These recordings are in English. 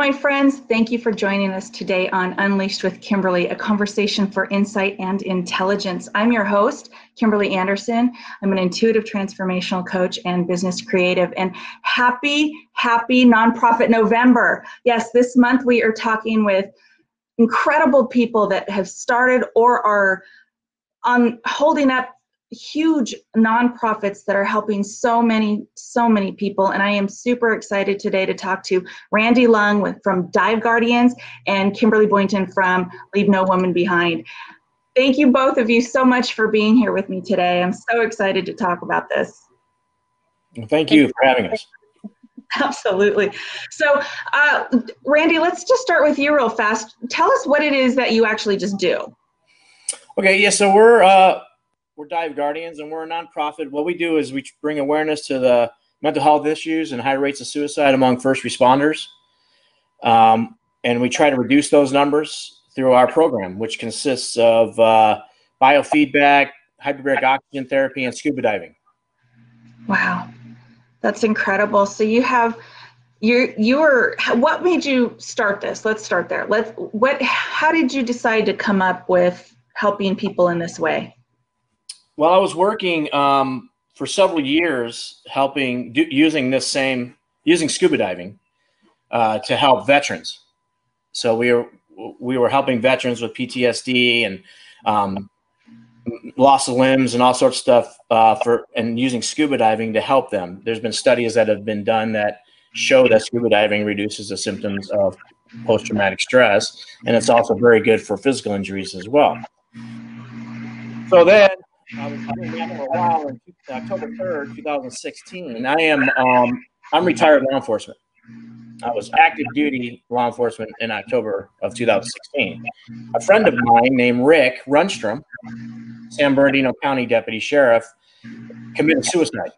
My friends. Thank you for joining us today on Unleashed with Kimberly, a conversation for insight and intelligence. I'm your host, Kimberly Anderson. I'm an intuitive transformational coach and business creative. And happy, happy nonprofit November. Yes, this month we are talking with incredible people that have started or are on holding up huge nonprofits that are helping so many so many people. And i am super excited today to talk to randy lung with, from dive guardians and kimberly boynton from leave no woman behind. Thank you both of you so much for being here with me today. I'm so excited to talk about this. Thank you for having us. Absolutely. So uh, randy let's just start with you real fast. Tell us what it is that you actually just do. Okay yeah so we're uh we're Dive Guardians, and we're a nonprofit. What we do is we bring awareness to the mental health issues and high rates of suicide among first responders. Um, and we try to reduce those numbers through our program, which consists of uh, biofeedback, hyperbaric oxygen therapy, and scuba diving. Wow, that's incredible. So you have you you were what made you start this? Let's start there. Let's what how did you decide to come up with helping people in this way? Well, I was working um, for several years helping do, using this same using scuba diving uh, to help veterans. So we were we were helping veterans with PTSD and um, loss of limbs and all sorts of stuff uh, for and using scuba diving to help them. There's been studies that have been done that show that scuba diving reduces the symptoms of post traumatic stress, and it's also very good for physical injuries as well. So then I was doing that for a while in October 3rd, 2016. I am um, I'm retired law enforcement. I was active duty law enforcement in October of 2016. A friend of mine named Rick Runstrom, San Bernardino County Deputy Sheriff, committed suicide.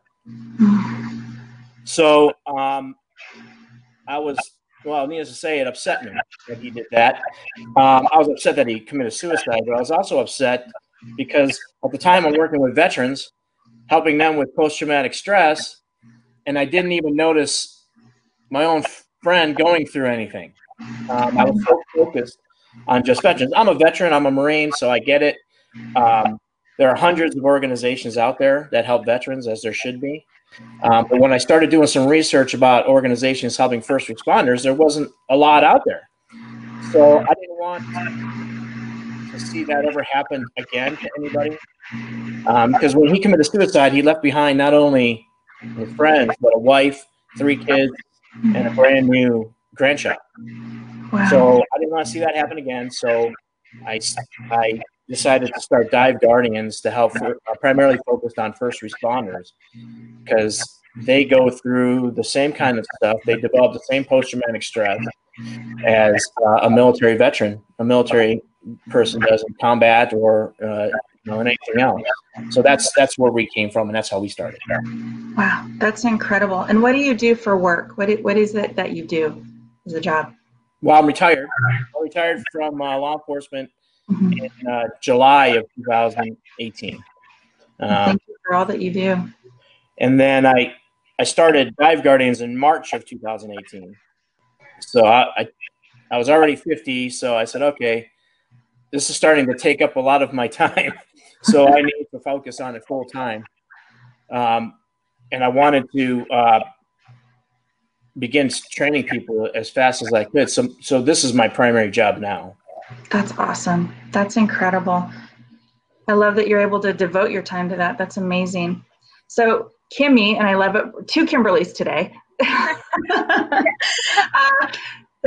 So um, I was, well, needless to say, it upset me that he did that. Um, I was upset that he committed suicide, but I was also upset because at the time I'm working with veterans, helping them with post traumatic stress, and I didn't even notice my own friend going through anything. Um, I was so focused on just veterans. I'm a veteran, I'm a Marine, so I get it. Um, there are hundreds of organizations out there that help veterans, as there should be. Um, but when I started doing some research about organizations helping first responders, there wasn't a lot out there. So I didn't want to see that ever happen again to anybody. Um, because when he committed suicide, he left behind not only his friends, but a wife, three kids, and a brand new grandchild. Wow. So I didn't want to see that happen again. So I, I decided to start Dive Guardians to help, uh, primarily focused on first responders, because they go through the same kind of stuff. They develop the same post traumatic stress as uh, a military veteran, a military person does in combat or uh, you know anything else. So that's that's where we came from, and that's how we started. Wow, that's incredible. And what do you do for work? What what is it that you do as a job? Well, I'm retired. I retired from uh, law enforcement mm-hmm. in uh, July of 2018. Thank um, you for all that you do. And then I I started Dive Guardians in March of 2018. So I, I I was already 50, so I said, okay, this is starting to take up a lot of my time. so I need to focus on it full time. Um, and I wanted to uh, begin training people as fast as I could. So, so this is my primary job now. That's awesome. That's incredible. I love that you're able to devote your time to that. That's amazing. So, Kimmy, and I love it, two Kimberlys today. Uh,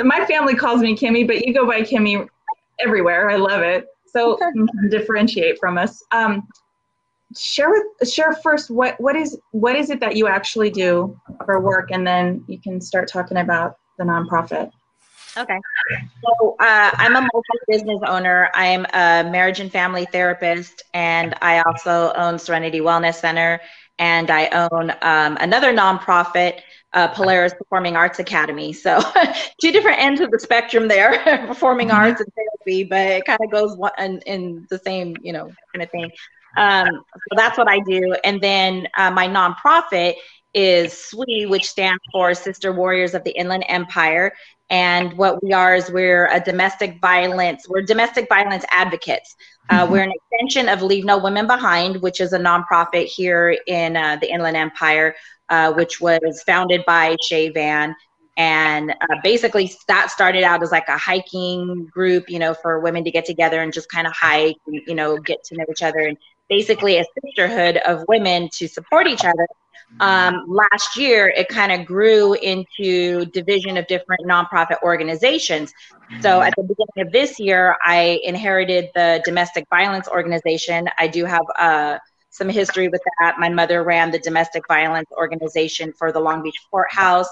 my family calls me Kimmy, but you go by Kimmy everywhere. I love it. So differentiate from us. Um, share with share first what what is what is it that you actually do for work, and then you can start talking about the nonprofit. Okay. So uh, I'm a multi-business owner. I'm a marriage and family therapist, and I also own Serenity Wellness Center, and I own um, another nonprofit uh, Polaris Performing Arts Academy. So, two different ends of the spectrum there, performing mm-hmm. arts and therapy, but it kind of goes one in, in, the same, you know, kind of thing. Um, so that's what I do. And then uh, my nonprofit is SWE, which stands for Sister Warriors of the Inland Empire. And what we are is we're a domestic violence, we're domestic violence advocates. Uh, we're an extension of Leave No Women Behind, which is a nonprofit here in uh, the Inland Empire, uh, which was founded by Shay Van. And uh, basically, that started out as like a hiking group, you know, for women to get together and just kind of hike, and, you know, get to know each other, and basically a sisterhood of women to support each other. Um, last year, it kind of grew into division of different nonprofit organizations. So at the beginning of this year, I inherited the domestic violence organization. I do have uh, some history with that. My mother ran the domestic violence organization for the Long Beach courthouse.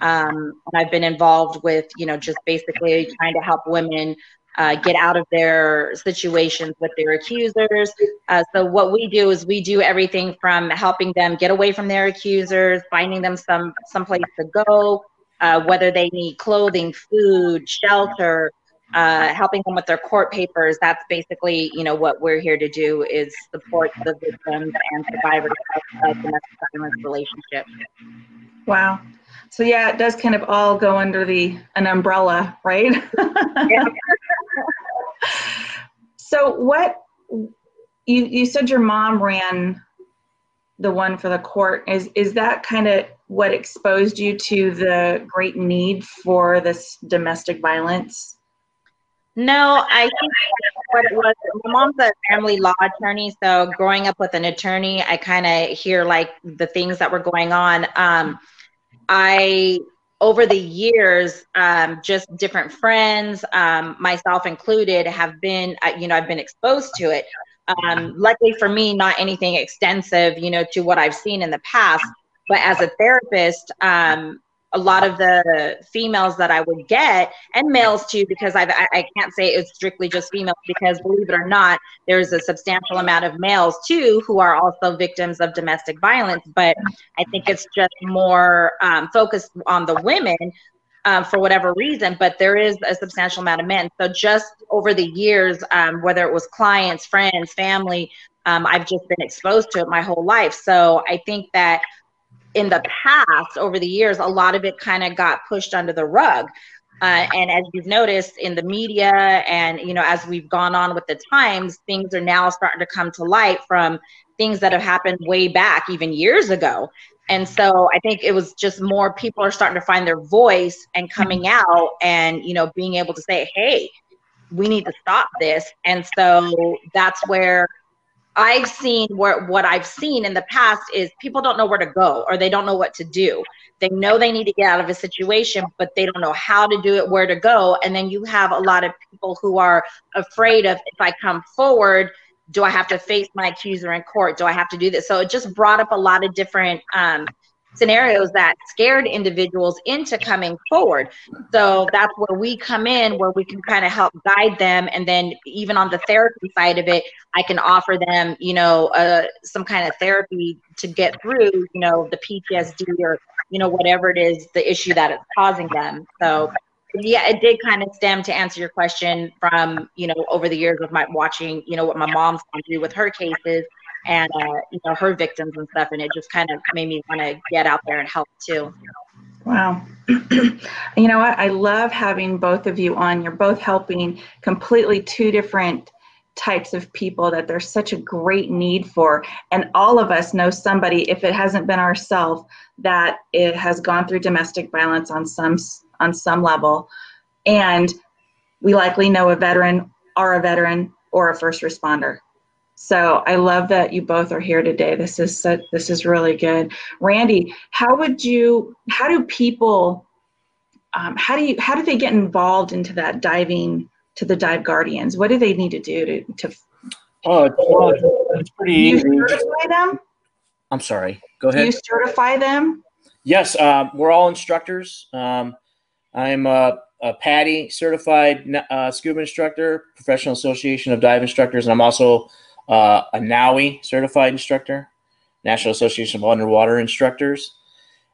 Um, and I've been involved with, you know, just basically trying to help women uh, get out of their situations with their accusers. Uh, so what we do is we do everything from helping them get away from their accusers, finding them some someplace to go, uh, whether they need clothing, food, shelter, uh, helping them with their court papers. That's basically, you know, what we're here to do is support the victims and survivors of domestic violence relationships. Wow. So yeah, it does kind of all go under the an umbrella, right? Yeah. so what you you said your mom ran the one for the court. Is is that kind of what exposed you to the great need for this domestic violence? No, I think what it was, my mom's a family law attorney. So growing up with an attorney, I kind of hear like the things that were going on. Um, I, over the years, um, just different friends, um, myself included, have been, uh, you know, I've been exposed to it. Um, luckily for me, not anything extensive, you know, to what I've seen in the past. But as a therapist, um, a lot of the females that I would get, and males too, because I've, I, I can't say it's strictly just females, because believe it or not, there's a substantial amount of males too who are also victims of domestic violence. But I think it's just more um, focused on the women um, for whatever reason, but there is a substantial amount of men. So just over the years, um, whether it was clients, friends, family, um, I've just been exposed to it my whole life. So I think that in the past, over the years, a lot of it kind of got pushed under the rug. Uh, and as you've noticed in the media, and you know, as we've gone on with the times, things are now starting to come to light from things that have happened way back, even years ago. And so I think it was just more people are starting to find their voice and coming out and, you know, being able to say, hey, we need to stop this. And so that's where I've seen where what I've seen in the past is people don't know where to go or they don't know what to do. They know they need to get out of a situation, but they don't know how to do it, where to go. And then you have a lot of people who are afraid of if I come forward, do I have to face my accuser in court? Do I have to do this? So it just brought up a lot of different um, scenarios that scared individuals into coming forward. So that's where we come in, where we can kind of help guide them. And then even on the therapy side of it, I can offer them, you know, uh, some kind of therapy to get through, you know, the PTSD or, you know, whatever it is, the issue that is causing them. So yeah, it did kind of stem to answer your question from, you know, over the years of my watching, you know, what my mom's gone through with her cases and uh, you know her victims and stuff and it just kind of made me want to get out there and help too Wow. you know what? I love having both of you on. You're both helping completely two different types of people that there's such a great need for. And all of us know somebody, if it hasn't been ourselves, that it has gone through domestic violence on some on some level. And we likely know a veteran, are a veteran, or a first responder. So I love that you both are here today. This is so, this is really good. Randy, how would you? How do people? Um, how do you? How do they get involved into that diving to the dive guardians? What do they need to do to? to Oh, well, it's pretty you easy. certify them? I'm sorry. Go Do you certify them? Yes, um, we're all instructors. Um, I'm a, a PADI certified uh, scuba instructor, Professional Association of Dive Instructors, and I'm also uh, a NAUI certified instructor, National Association of Underwater Instructors.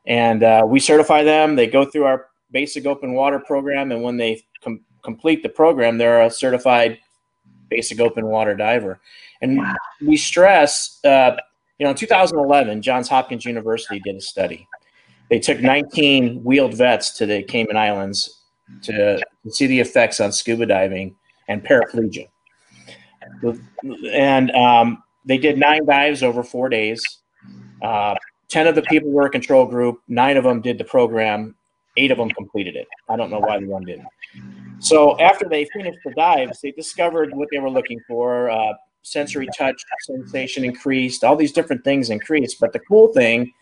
And uh, we certify them. They go through our basic open water program, and when they com- complete the program, they're a certified basic open water diver. And Wow. we stress, uh, you know, in 2011, Johns Hopkins University did a study. They took 19 wheeled vets to the Cayman Islands to, to see the effects on scuba diving and paraplegia. And um, they did nine dives over four days. Uh, 10 of the people were a control group, nine of them did the program, eight of them completed it. I don't know why the one didn't. So after they finished the dives, they discovered what they were looking for. Uh, sensory touch sensation increased, all these different things increased. But the cool thing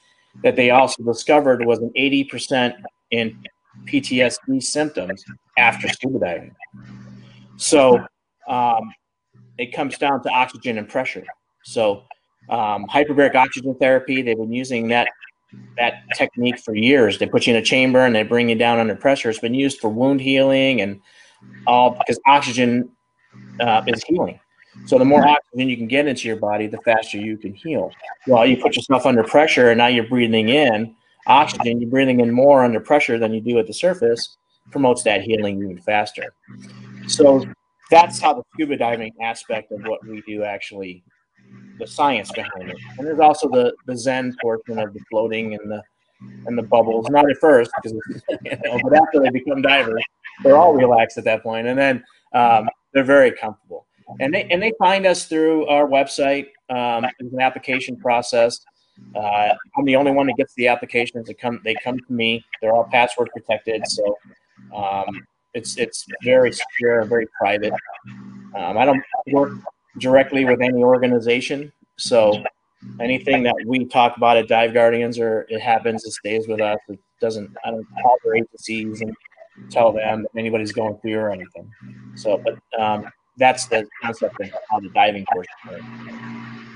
that they also discovered was an 80% in PTSD symptoms after scuba diving. So um, it comes down to oxygen and pressure. So um, hyperbaric oxygen therapy, they've been using that that technique for years. They put you in a chamber and they bring you down under pressure. It's been used for wound healing and all because oxygen uh, is healing. So the more oxygen you can get into your body, the faster you can heal. Well, you put yourself under pressure and now you're breathing in oxygen. You're breathing in more under pressure than you do at the surface. Promotes that healing even faster. So that's how the scuba diving aspect of what we do actually the science behind it. And there's also the, the Zen portion of the floating and the and the bubbles. Not at first, because you know, but after they become divers, they're all relaxed at that point, and then um, they're very comfortable. And they and they find us through our website. Um, there's an application process. Uh, I'm the only one that gets the applications. That come they come to me. They're all password protected, so um, it's it's very secure, very private. Um, I don't work directly with any organization. So anything that we talk about at Dive Guardians or it happens, it stays with us. It doesn't, I don't call their agencies and tell them that anybody's going through or anything. So, but um, that's the concept of how the diving portion.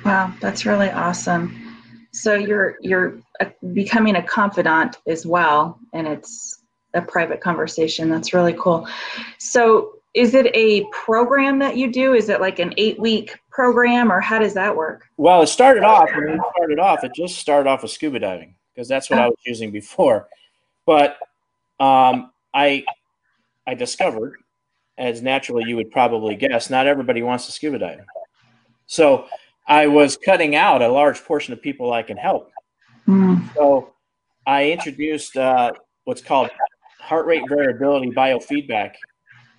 Wow, that's really awesome. So you're you're uh, becoming a confidant as well, and it's a private conversation. That's really cool. So is it a program that you do? Is it like an eight week program or how does that work? Well, it started off when we started off, it just started off with scuba diving because that's what I was using before. But um, I I discovered, as naturally you would probably guess, not everybody wants to scuba dive. So I was cutting out a large portion of people I can help. Mm. So I introduced uh, what's called heart rate variability biofeedback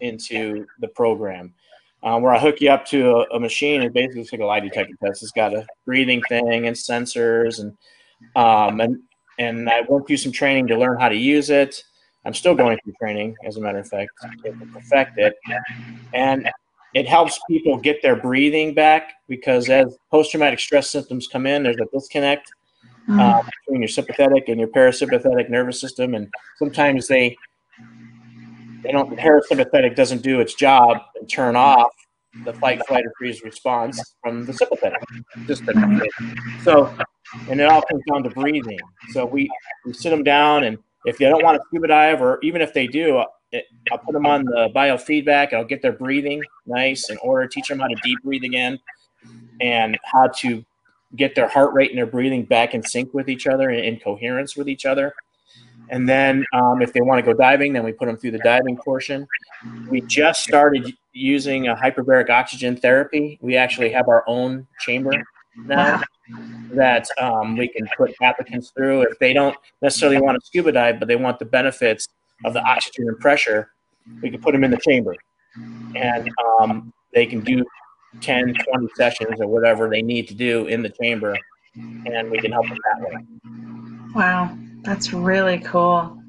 into the program. Um, where I hook you up to a, a machine and basically it's like a lie detector test. It's got a breathing thing and sensors and um, and and I went through some training to learn how to use it. I'm still going through training, as a matter of fact, to perfect it. And it helps people get their breathing back because as post-traumatic stress symptoms come in, there's a disconnect uh, between your sympathetic and your parasympathetic nervous system, and sometimes they they don't the parasympathetic doesn't do its job and turn off the fight, flight, or freeze response from the sympathetic. Just so, and it all comes down to breathing. So we, we sit them down, and if they don't want to scuba dive, or even if they do, I'll put them on the biofeedback. I'll get their breathing nice in order, teach them how to deep breathe again, and how to get their heart rate and their breathing back in sync with each other and in coherence with each other. And then um, if they want to go diving, then we put them through the diving portion. We just started using a hyperbaric oxygen therapy. We actually have our own chamber now that um, we can put applicants through if they don't necessarily want to scuba dive, but they want the benefits of the oxygen and pressure. We can put them in the chamber, and um, they can do 10, 20 sessions or whatever they need to do in the chamber, and we can help them that way. Wow. That's really cool.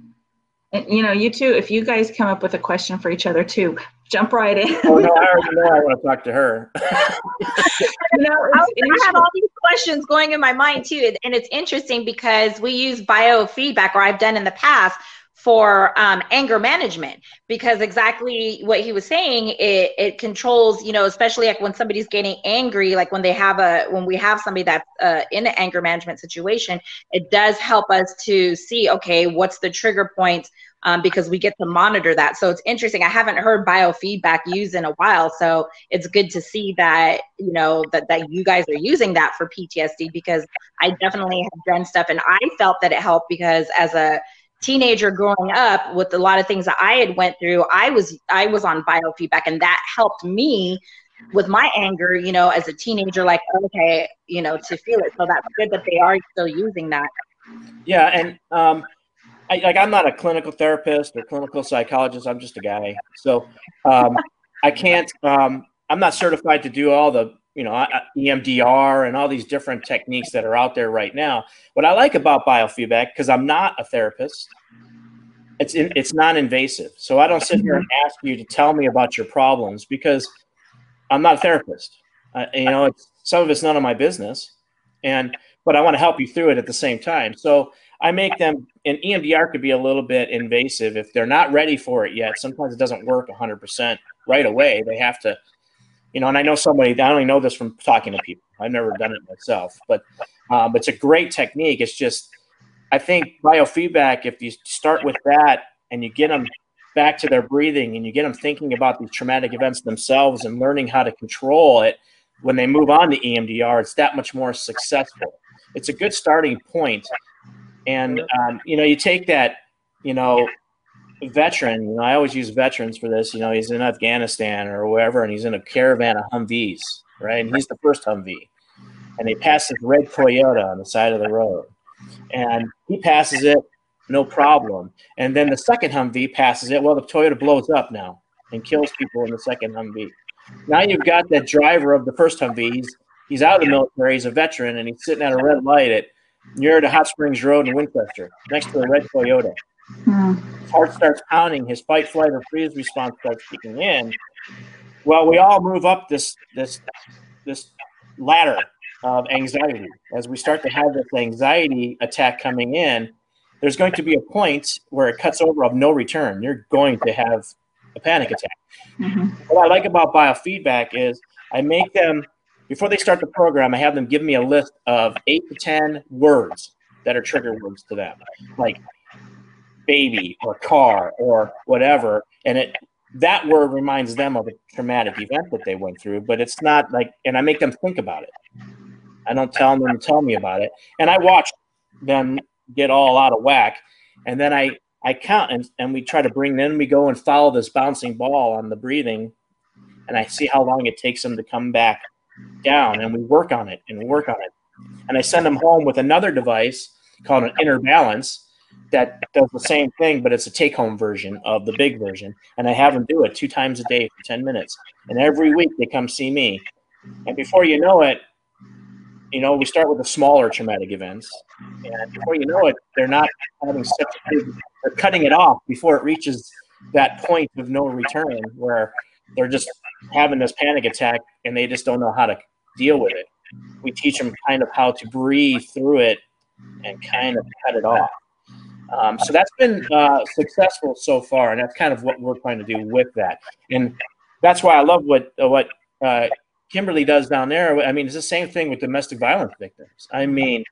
And, you know, you two, if you guys come up with a question for each other too, jump right in. oh, no, I already know I want to talk to her. you know, I, I have all these questions going in my mind too. And it's interesting because we use biofeedback, or I've done in the past, for um, anger management because exactly what he was saying it, it controls you know especially like when somebody's getting angry like when they have a when we have somebody that's uh, in an anger management situation it does help us to see okay what's the trigger points um, because we get to monitor that. So it's interesting. I haven't heard biofeedback used in a while so it's good to see that you know that, that you guys are using that for ptsd because i definitely have done stuff and i felt that it helped because as a teenager growing up with a lot of things that I had went through, I was I was on biofeedback and that helped me with my anger, you know, as a teenager, like, okay, you know, to feel it. So that's good that they are still using that. Yeah. And um, I, like I'm not a clinical therapist or clinical psychologist. I'm just a guy. So um, I can't. Um, I'm not certified to do all the you know EMDR and all these different techniques that are out there right now. What I like about biofeedback because I'm not a therapist. It's in, it's non-invasive, so I don't sit here and ask you to tell me about your problems because I'm not a therapist. Uh, you know, it's, some of it's none of my business, and but I want to help you through it at the same time. So I make them, and EMDR could be a little bit invasive if they're not ready for it yet. Sometimes it doesn't work 100% right away. They have to, you know, and I know somebody, I only know this from talking to people. I've never done it myself, but um, it's a great technique. It's just, I think biofeedback, if you start with that and you get them back to their breathing and you get them thinking about these traumatic events themselves and learning how to control it when they move on to EMDR, it's that much more successful it's a good starting. And um, you know, you take that, you know, veteran. You know, I always use veterans for this. You know, he's in Afghanistan or wherever, and he's in a caravan of Humvees, right? And he's the first Humvee, and they pass this red Toyota on the side of the road, and he passes it, no problem. And then the second Humvee passes it. Well, the Toyota blows up now and kills people in the second Humvee. Now you've got that driver of the first Humvee. He's he's out of the military. He's a veteran, and he's sitting at a red light at near to Hot Springs Road in Winchester, next to a red Toyota. Hmm. Heart starts pounding. His fight, flight, or freeze response starts kicking in. Well, we all move up this this this ladder of anxiety as we start to have this anxiety attack coming in. There's going to be a point where it cuts over of no return. You're going to have a panic attack. Mm-hmm. What I like about biofeedback is I make them before they start the program, I have them give me a list of eight to 10 words that are trigger words to them, like baby or car or whatever. And it, that word reminds them of a traumatic event that they went through, but it's not like, and I make them think about it. I don't tell them to tell me about it. And I watch them get all out of whack. And then I, I count and, and we try to bring them, we go and follow this bouncing ball on the breathing. And I see how long it takes them to come back down and we work on it and work on it. And I send them home with another device called an inner balance that does the same thing, but it's a take home version of the big version. And I have them do it two times a day for 10 minutes. And every week they come see me. And before you know it, you know, we start with the smaller traumatic events. And before you know it, they're not having such big, they're cutting it off before it reaches that point of no return where they're just having this panic attack and they just don't know how to deal with it. We teach them kind of how to breathe through it and kind of cut it off. Um, so that's been uh, successful so far, and that's kind of what we're trying to do with that. And that's why I love what uh, what uh, Kimberly does down there. I mean, it's the same thing with domestic violence victims. I mean,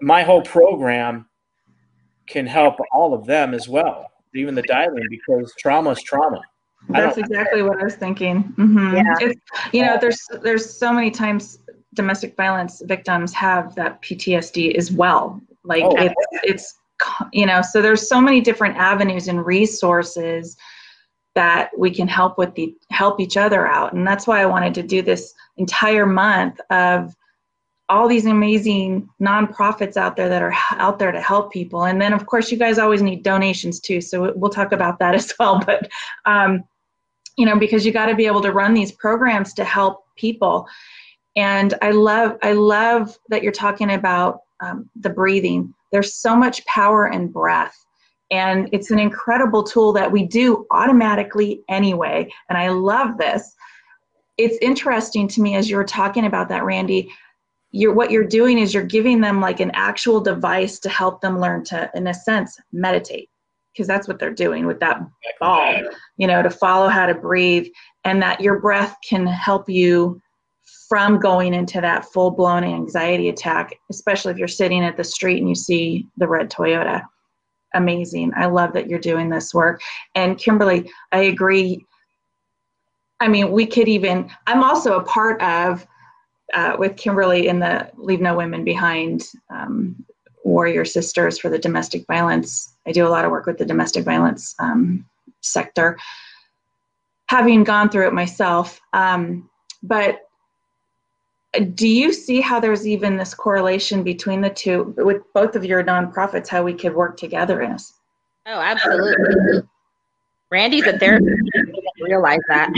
my whole program can help all of them as well, even the dialing, because trauma is trauma. That's exactly what I was thinking. Mm-hmm. Yeah. It's, you know, there's there's so many times domestic violence victims have that PTSD as well. Like oh, it's it's you know, so there's so many different avenues and resources that we can help with the help each other out, and that's why I wanted to do this entire month of all these amazing nonprofits out there that are out there to help people. And then of course you guys always need donations too. So we'll talk about that as well. But um, you know because you got to be able to run these programs to help people. And i love i love that you're talking about um, the breathing there's so much power in breath. And it's an incredible tool that we do automatically anyway. And i love this. It's interesting to me as you were talking about that randy you're what you're doing is you're giving them like an actual device to help them learn to in a sense meditate. Because that's what they're doing with that ball, you know, to follow how to breathe and that your breath can help you from going into that full blown anxiety attack, especially if you're sitting at the street and you see the red Toyota. Amazing. I love that you're doing this work. And Kimberly, I agree. I mean, we could even, I'm also a part of, uh, with Kimberly in the Leave No Women Behind um, warrior sisters for the domestic violence. I do a lot of work with the domestic violence um, sector, having gone through it myself. Um, but do you see how there's even this correlation between the two with both of your nonprofits, how we could work together in this? Oh, absolutely. Randy's a therapist. He didn't realize that.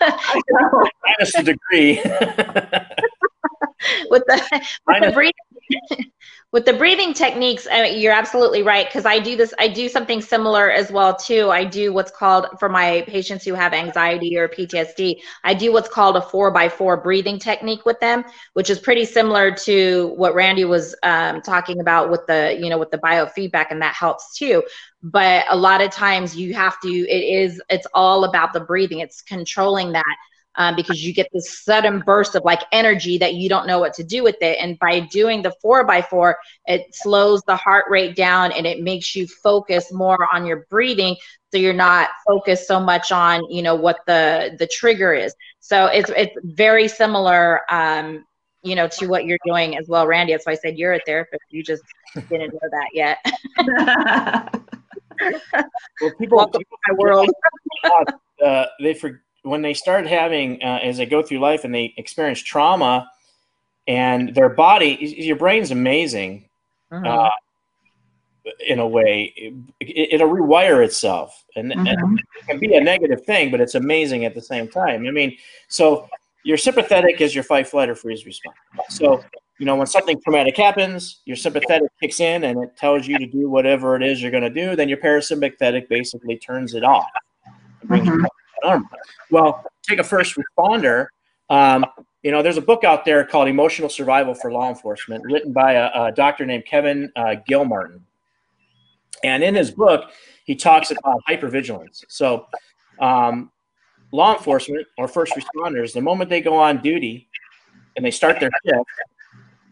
Minus a degree. with the with the breathing with the breathing techniques I mean, you're absolutely right because i do this i do something similar as well too. I do what's called for my patients who have anxiety or ptsd i do what's called a four by four breathing technique with them which is pretty similar to what randy was um, talking about with the you know with the biofeedback and that helps too. But a lot of times you have to it is it's all about the breathing. It's controlling that um, because you get this sudden burst of like energy that you don't know what to do with it. And by doing the four by four, it slows the heart rate down and it makes you focus more on your breathing. So you're not focused so much on, you know, what the the trigger is. So it's it's very similar, um, you know, to what you're doing as well, Randy. That's why I said you're a therapist. You just didn't know that yet. well, people, Welcome people to my world. uh, they for, when they start having uh, as they go through life and they experience trauma and their body your brain's amazing Mhm. uh, in a way. It, will rewire itself. And, and Mhm. it can be a negative thing but it's amazing at the same time. I mean so your sympathetic is your fight flight or freeze response. So you know when something traumatic happens your sympathetic kicks in and it tells you to do whatever it is you're going to do then your parasympathetic basically turns it off. It brings you Normal. well take a first responder um, you know, there's a book out there called Emotional Survival for Law Enforcement, written by a, a doctor named Kevin uh, Gilmartin. And in his book, he talks about hypervigilance. So, um, law enforcement or first responders, the moment they go on duty and they start their shift,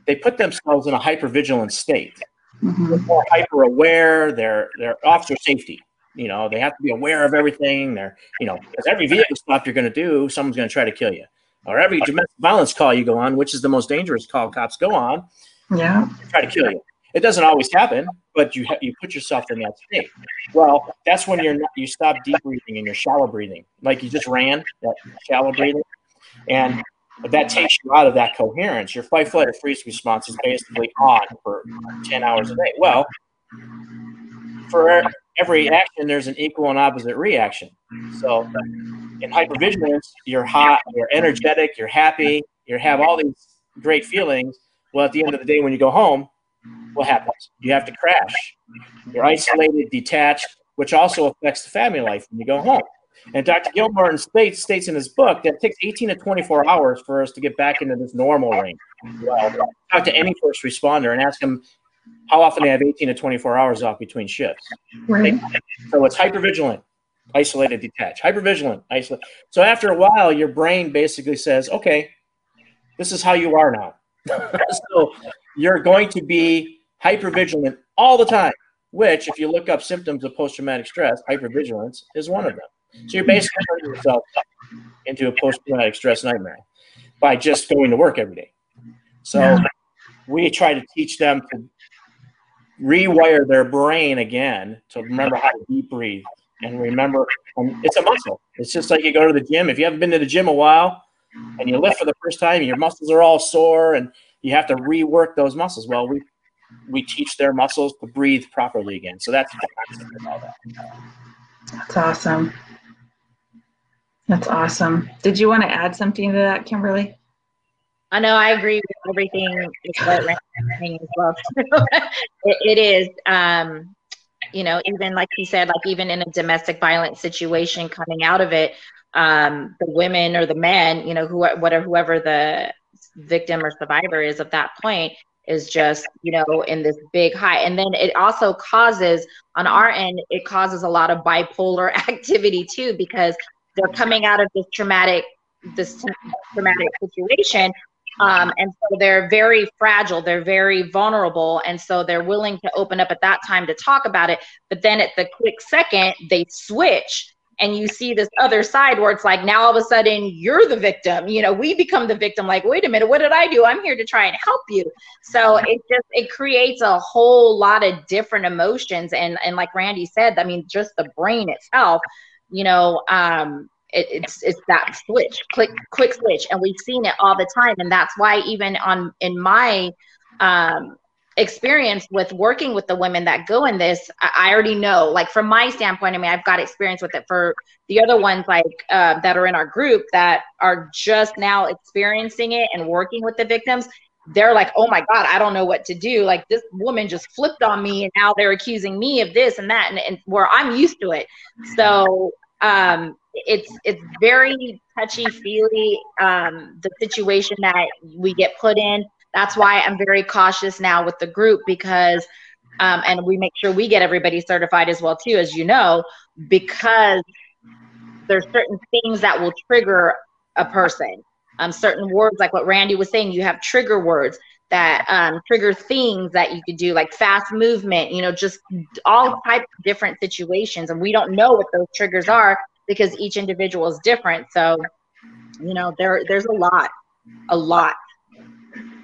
they put themselves in a hypervigilant state. Mhm. More hyper aware. They're they're officer safety. You know, they have to be aware of everything. They're you know, because every vehicle stop you're going to do, someone's going to try to kill you or every domestic violence call you go on, which is the most dangerous call cops go on, Yeah. try to kill you. It doesn't always happen, but you ha- you put yourself in that state. Well, that's when you're not, you stop deep breathing and you're shallow breathing, like you just ran that shallow breathing, and that takes you out of that coherence. Your fight, flight, or freeze response is basically on for ten hours a day. Well, for every action, there's an equal and opposite reaction. So in hypervigilance, you're hot, you're energetic, you're happy, you have all these great feelings. Well, at the end of the day, when you go home, what happens? You have to crash. You're isolated, detached, which also affects the family life when you go home. And Dr. Gilmartin states states in his book that it takes 18 to 24 hours for us to get back into this normal range. Well, talk to any first responder and ask them how often they have 18 to 24 hours off between shifts. Right. So it's hypervigilant, isolated, detached. Hypervigilant, isolated. So after a while, your brain basically says, okay, this is how you are now. so you're going to be hypervigilant all the time, which, if you look up symptoms of post traumatic stress, hypervigilance is one of them. So you're basically turning yourself into a post traumatic stress nightmare by just going to work every day. So Yeah. we try to teach them to rewire their brain again to remember how to deep breathe and remember it's a muscle it's just like you go to the gym if you haven't been to the gym a while and you lift for the first time your muscles are all sore and you have to rework those muscles well we we teach their muscles to breathe properly again so that's that That's awesome. That's awesome. Did you want to add something to that, Kimberly? I know I agree with everything as well. it, it is, um, you know, even like he said, like even in a domestic violence situation, coming out of it, um, the women or the men, you know, who whatever whoever the victim or survivor is at that point is just you know in this big high and then it also causes on our end it causes a lot of bipolar activity too because they're coming out of this traumatic this traumatic situation um, and so they're very fragile they're very vulnerable and so they're willing to open up at that time to talk about it. But then at the quick second they switch and you see this other side where it's like now all of a sudden you're the victim. You know we become the victim. Like wait a minute what did i do? I'm here to try and help you. So it just it creates a whole lot of different emotions. And and like randy said i mean just the brain itself you know um it, it's it's that switch, click, quick switch, and we've seen it all the time, and that's why even on in my um, experience with working with the women that go in this, I, already know, like from my standpoint, I mean, I've got experience with it. For the other ones, like uh, that are in our group that are just now experiencing it and working with the victims, they're like, oh my God, I don't know what to do. Like this woman just flipped on me and now they're accusing me of this and that and, and where I'm used to it. So um it's it's very touchy feely um the situation that we get put in. That's why I'm very cautious now with the group because um and we make sure we get everybody certified as well too, as you know, because there's certain things that will trigger a person um, certain words, like what Randy was saying, you have trigger words that um, trigger things that you could do, like fast movement, you know, just all types of different situations. And we don't know what those triggers are because each individual is different. So, you know, there there's a lot, a lot.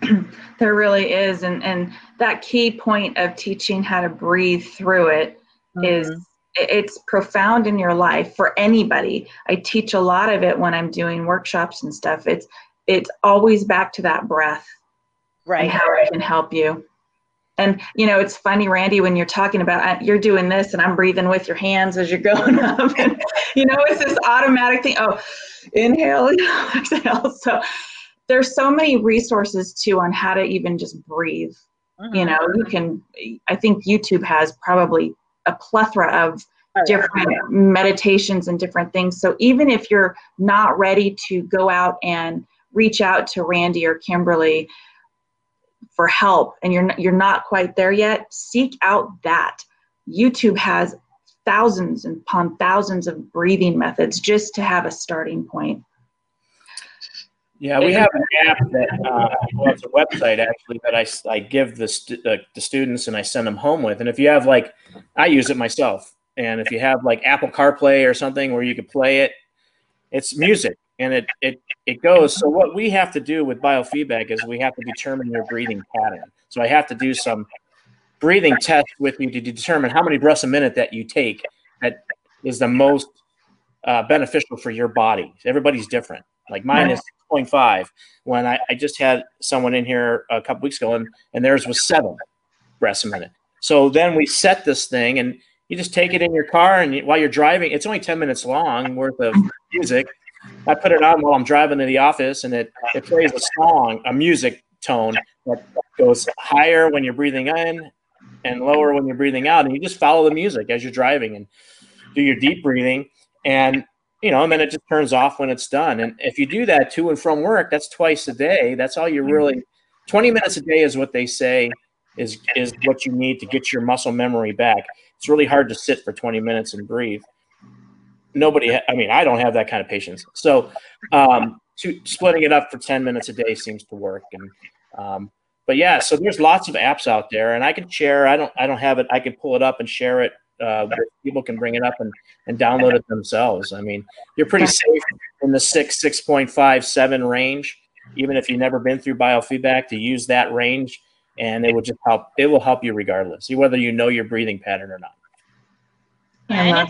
there really is. And and that key point of teaching how to breathe through it mm-hmm. is it's profound in your life for anybody i teach a lot of it when i'm doing workshops and stuff it's it's always back to that breath right and how it can help you and you know it's funny randy when you're talking about you're doing this and i'm breathing with your hands as you're going up. And, you know it's this automatic thing. Oh inhale exhale. So there's so many resources too on how to even just breathe. Mm-hmm. you know you can i think youtube has probably a plethora of oh, different meditations and different things. So even if you're not ready to go out and reach out to Randy or Kimberly for help and you're not, you're not quite there yet, seek out that. YouTube has thousands and upon thousands of breathing methods just to have a starting point. Yeah, we have an app that uh, well, it's a website actually that I, I give the, stu- uh, the students and I send them home with. And if you have like, I use it myself. And if you have like Apple CarPlay or something where you could play it, it's music and it, it, it goes. So what we have to do with biofeedback is we have to determine your breathing pattern. So I have to do some breathing tests with you to determine how many breaths a minute that you take that is the most uh, beneficial for your body. Everybody's different. Like mine is 6.5 when I, I just had someone in here a couple weeks ago and, and theirs was seven breaths a minute. So then we set this thing and you just take it in your car and while you're driving, it's only 10 minutes long worth of music. I put it on while I'm driving to the office and it, it plays a song, a music tone that goes higher when you're breathing in and lower when you're breathing out. And you just follow the music as you're driving and do your deep breathing. And you know, and then it just turns off when it's done. And if you do that to and from work, that's twice a day. That's all you really 20 minutes a day is what they say is is what you need to get your muscle memory back. It's really hard to sit for 20 minutes and breathe. Nobody, I mean, I don't have that kind of patience. So, um, to, splitting it up for 10 minutes a day seems to work. And, um, but yeah, so there's lots of apps out there, and I can share. I don't, I don't have it. I can pull it up and share it uh, people can bring it up and, and download it themselves. I mean, you're pretty safe in the six, 6.5, seven range, even if you've never been through biofeedback to use that range and it will just help, it will help you regardless, whether you know your breathing pattern or not. Yeah,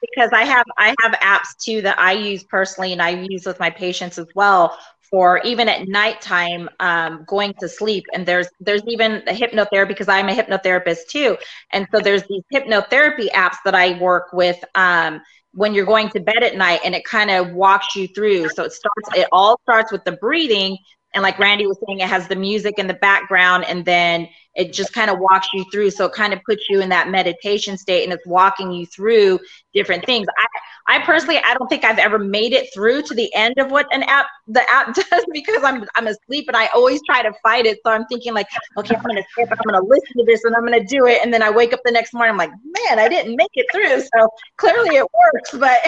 because I have I have apps too that I use personally and I use with my patients as well for even at nighttime um, going to sleep. And there's there's even a hypnotherapy because i'm a hypnotherapist too. And so there's these hypnotherapy apps that i work with um, when you're going to bed at night and it kind of walks you through. So it starts it all starts with the breathing. And like randy was saying it has the music in the background and then it just kind of walks you through. So it kind of puts you in that meditation state and it's walking you through different things. I i personally i don't think i've ever made it through to the end of what an app the app does because i'm i'm asleep and i always try to fight it. So i'm thinking like okay i'm gonna skip i'm gonna listen to this and i'm gonna do it. And then i wake up the next morning i'm like man i didn't make it through. So clearly it works but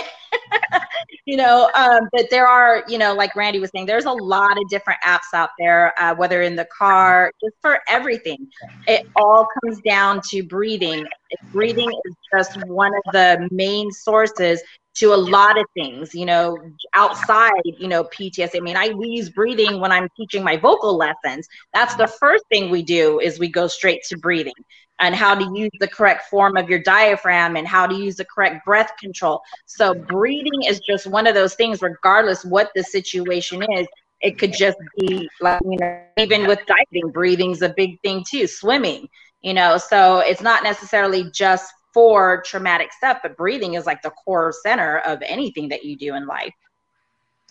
you know um, but there are you know like randy was saying there's a lot of different apps out there uh, whether in the car just for everything it all comes down to breathing. Breathing is just one of the main sources to a lot of things, you know, outside, you know, PTSD. I mean, I we use breathing when I'm teaching my vocal lessons. That's the first thing we do is we go straight to breathing and how to use the correct form of your diaphragm and how to use the correct breath control. So breathing is just one of those things, regardless what the situation is. It could just be like, you know, even with diving, breathing's a big thing too, swimming, you know, so it's not necessarily just for traumatic stuff, but breathing is like the core center of anything that you do in life.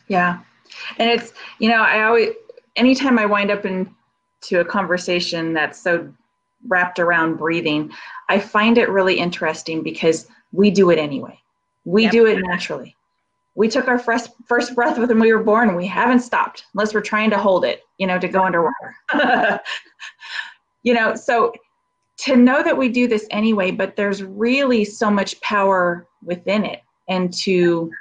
Yeah. And it's, you know, I always, anytime I wind up into a conversation that's so wrapped around breathing, I find it really interesting because we do it anyway. We Yep. do it naturally. We took our first first breath when we were born we haven't stopped unless we're trying to hold it, you know, to go underwater. you know, so to know that we do this anyway, but there's really so much power within it and to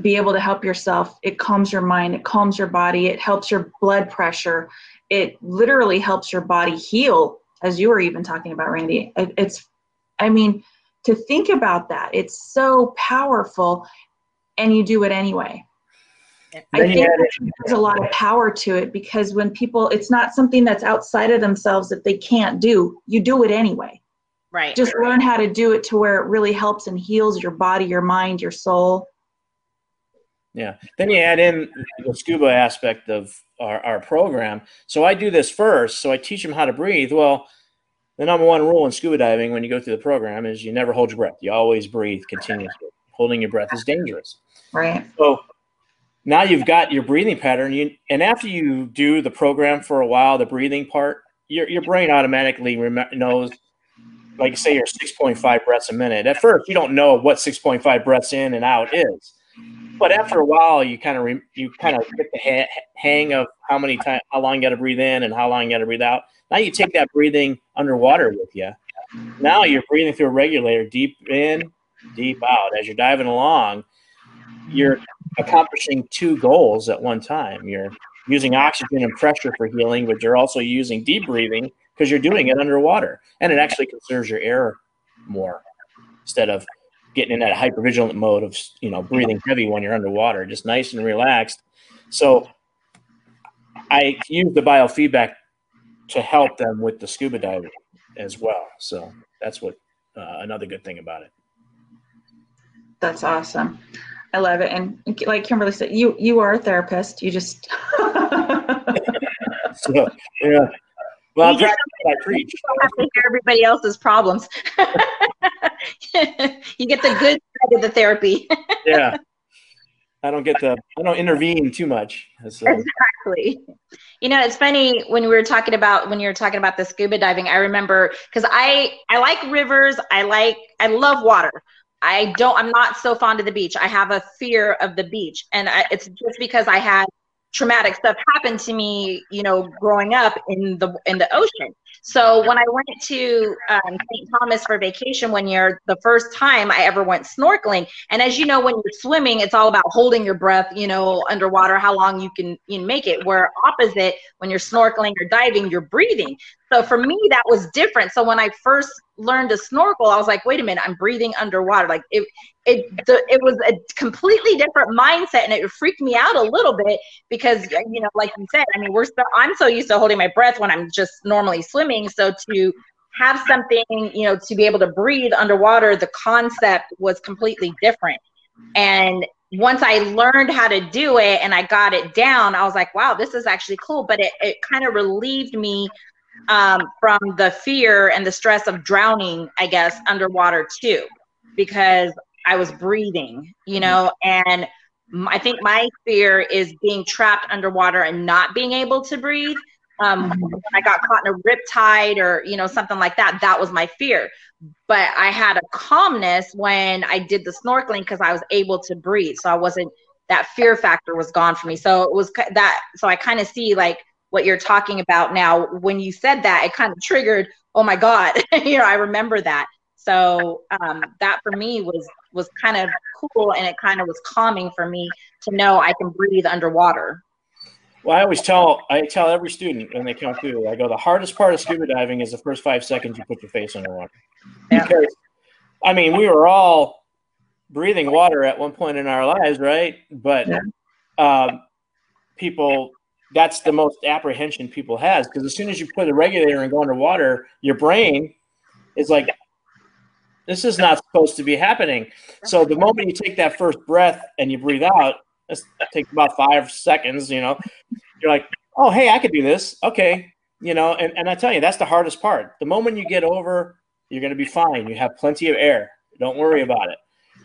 be able to help yourself. It calms your mind, it calms your body, it helps your blood pressure. It literally helps your body heal, as you were even talking about, Randy. It, it's, I mean, to think about that, it's so powerful, and you do it anyway. I think there's a lot of power to it because when people, it's not something that's outside of themselves that they can't do. You do it anyway. Right. Just learn how to do it to where it really helps and heals your body, your mind, your soul. Yeah. Then you add in the scuba aspect of our, our program. So I do this first. So I teach them how to breathe. Well, the number one rule in scuba diving when you go through the program is you never hold your breath. You always breathe continuously. Holding your breath is dangerous. Right. So now you've got your breathing pattern. You and after you do the program for a while, the breathing part, your your brain automatically rem- knows. Like say you're 6.5 breaths a minute. At first, you don't know what 6.5 breaths in and out is, but after a while, you kind of re- you kind of get the ha- hang of how many time, how long you got to breathe in and how long you got to breathe out. Now you take that breathing underwater with you. Now you're breathing through a regulator, deep in, deep out. As you're diving along, you're accomplishing two goals at one time. You're using oxygen and pressure for healing, but you're also using deep breathing because you're doing it underwater, and it actually conserves your air more instead of getting in that hypervigilant mode of you know breathing heavy when you're underwater, just nice and relaxed. So I use the biofeedback to help them with the scuba diving as well. So that's what uh, another good thing about it. That's awesome. I love it. And like Kimberly said, you you are a therapist. You just So yeah. Well, You just- that's what I preach. Have to hear everybody else's problems. you get the good side of the therapy. Yeah. I don't get to. I don't intervene too much. So, uh, exactly. You know, it's funny when we were talking about when you were talking about the scuba diving. I remember because I I like rivers. I like I love water. I don't. I'm not so fond of the beach. I have a fear of the beach, and I, it's just because I had traumatic stuff happen to me. You know, growing up in the in the ocean. So when I went to um, St. Thomas for vacation one year, the first time I ever went snorkeling, and as you know, when you're swimming, it's all about holding your breath, you know, underwater, how long you can you know, make it. Where opposite, when you're snorkeling or diving, you're breathing. So for me, that was different. So when I first learned to snorkel, I was like, wait a minute, I'm breathing underwater. Like it, it, it was a completely different mindset, and it freaked me out a little bit because uh, you know, like you said, I mean, we're so I'm so used to holding my breath when I'm just normally swimming. So to have something, you know, to be able to breathe underwater, the concept was completely different. And once I learned how to do it and I got it down, I was like, wow, this is actually cool. But it, it kind of relieved me um, from the fear and the stress of drowning, I guess, underwater too, because I was breathing, you know, and I think my fear is being trapped underwater and not being able to breathe. Um, when I got caught in a rip tide or you know something like that, that was my fear. But I had a calmness when I did the snorkeling because I was able to breathe, so I wasn't that fear factor was gone for me. So it was that. So I kind of see like what you're talking about now. When you said that, it kind of triggered. Oh my God, you know, I remember that. So um, that for me was was kind of cool, and it kind of was calming for me to know I can breathe underwater. well, I always tell I tell every student when they come through, I go, the hardest part of scuba diving is the first five seconds you put your face underwater. Yeah. Because, I mean, we were all breathing water at one point in our lives, right? But Yeah. um, people that's the most apprehension people has because as soon as you put a regulator and go underwater, your brain is like, this is not supposed to be happening. So the moment you take that first breath and you breathe out, it takes about five seconds, you know, you're like, oh, hey, I could do this. Okay. You know, and, and I tell you, that's the hardest part. The moment you get over, you're going to be fine. You have plenty of air. Don't worry about it.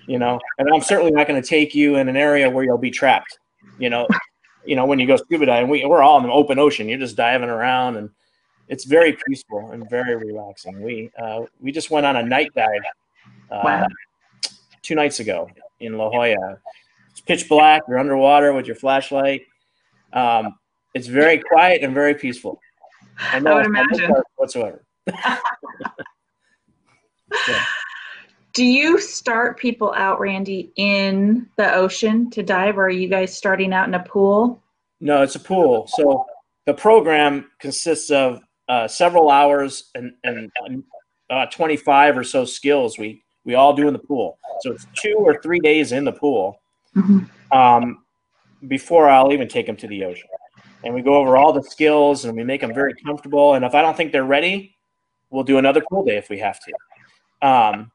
You know, and I'm certainly not going to take you in an area where you'll be trapped. You know, you know, when you go scuba diving, we, we're all in the open ocean. You're just diving around and it's very peaceful and very relaxing. We, uh, we just went on a night dive uh, Wow. two nights ago in La Jolla. It's pitch black. You're underwater with your flashlight. Um, it's very quiet and very peaceful. And I would imagine. whatsoever. Yeah. Do you start people out, Randy, in the ocean to dive, or are you guys starting out in a pool? No, it's a pool. So the program consists of uh, several hours and, and uh, 25 or so skills we, we all do in the pool. So it's two or three days in the pool um, before I'll even take them to the ocean. And we go over all the skills and we make them very comfortable. And if I don't think they're ready, we'll do another pool day if we have to. Um,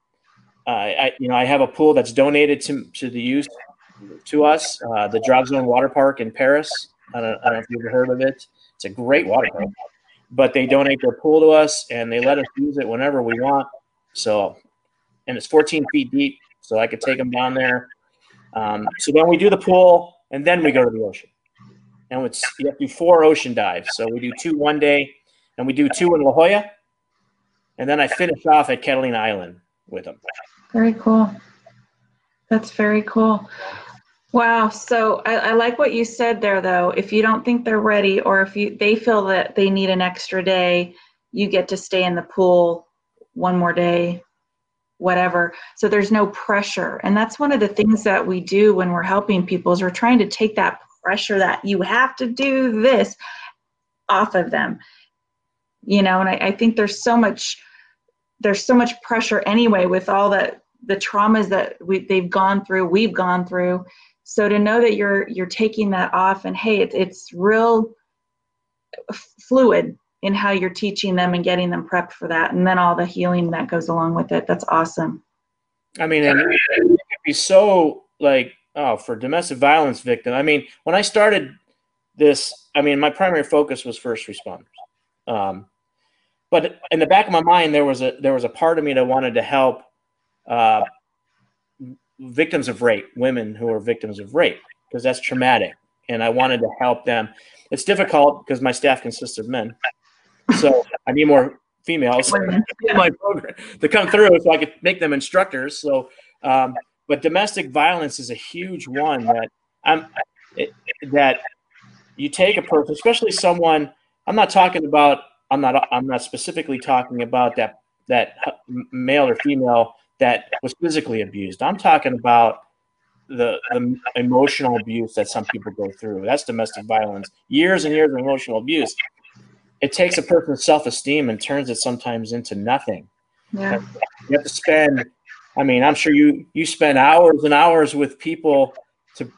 uh, I, you know, I have a pool that's donated to, to the youth to us, uh, the Drop Zone Water Park in Perris. I don't, I don't know if you've ever heard of it. It's a great water park, but they donate their pool to us and they let us use it whenever we want. So, and it's 14 feet deep, so I could take them down there. Um, so then we do the pool and then we go to the ocean. And it's you have to do four ocean dives. So we do two one day, and we do two in La Jolla, and then I finish off at Catalina Island with them. Very cool. That's very cool. Wow. So I, I like what you said there, though. If you don't think they're ready, or if you they feel that they need an extra day, you get to stay in the pool one more day, whatever. So there's no pressure, and that's one of the things that we do when we're helping people is we're trying to take that pressure that you have to do this off of them. You know, and I, I think there's so much there's so much pressure anyway with all the the traumas that we they've gone through we've gone through so to know that you're you're taking that off and hey it, it's real fluid in how you're teaching them and getting them prepped for that and then all the healing that goes along with it that's awesome I mean, and it could be so like, oh, for domestic violence victim. I mean, when I started this, I mean, my primary focus was first responders. Um, but in the back of my mind, there was a there was a part of me that wanted to help uh, victims of rape, women who are victims of rape, because that's traumatic, and I wanted to help them. It's difficult because my staff consists of men, so I need more females in my program to come through so I could make them instructors. So, um, but domestic violence is a huge one that I'm it, that you take a person, especially someone. I'm not talking about. I'm not. I'm not specifically talking about that that male or female that was physically abused. I'm talking about the, the emotional abuse that some people go through. That's domestic violence. Years and years of emotional abuse. It takes a person's self-esteem and turns it sometimes into nothing. yeah You have to spend. I mean, I'm sure you you spend hours and hours with people to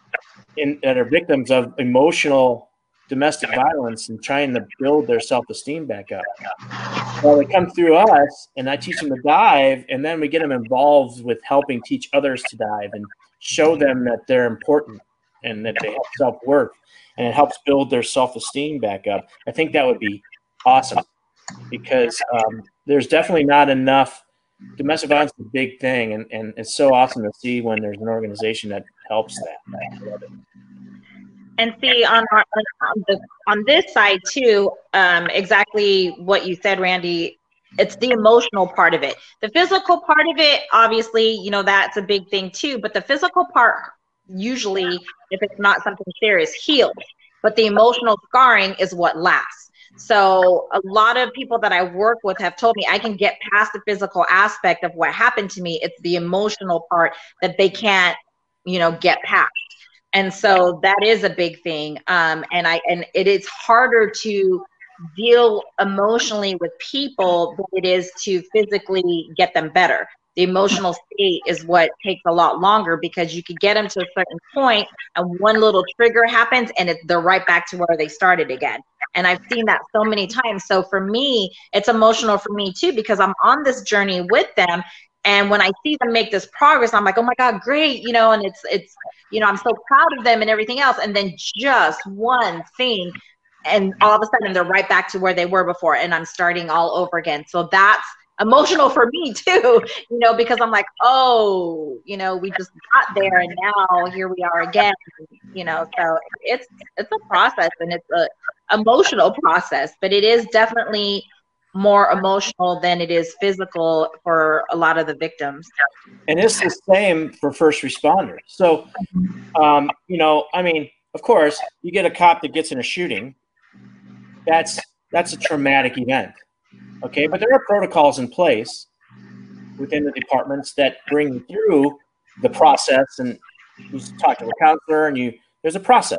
in, that are victims of emotional domestic violence and trying to build their self-esteem back up. Well, they come through us, and I teach them to dive, and then we get them involved with helping teach others to dive and show them that they're important and that they have self-worth, and it helps build their self-esteem back up. I think that would be awesome because um, there's definitely not enough. Domestic violence is a big thing, and, and it's so awesome to see when there's an organization that helps that. And see on our, on, the, on this side too, um, exactly what you said, Randy. It's the emotional part of it. The physical part of it, obviously, you know that's a big thing too. But the physical part, usually, if it's not something serious, heals. But the emotional scarring is what lasts. So a lot of people that I work with have told me I can get past the physical aspect of what happened to me. It's the emotional part that they can't, you know, get past and so that is a big thing um, and i and it is harder to deal emotionally with people than it is to physically get them better. The emotional state is what takes a lot longer because you could get them to a certain point and one little trigger happens and it, they're right back to where they started again. And i've seen that so many times. So for me it's emotional for me too because i'm on this journey with them. And when i see them make this progress i'm like oh my god great you know and it's it's you know i'm so proud of them and everything else. And then just one thing and all of a sudden they're right back to where they were before and i'm starting all over again. So that's emotional for me too you know because i'm like oh you know we just got there and now here we are again you know. So it's it's a process and it's a emotional process but it is definitely more emotional than it is physical for a lot of the victims. And it's the same for first responders. So um, you know i mean of course you get a cop that gets in a shooting that's that's a traumatic event okay? But there are protocols in place within the departments that bring you through the process and you talk to a counselor and you there's a process.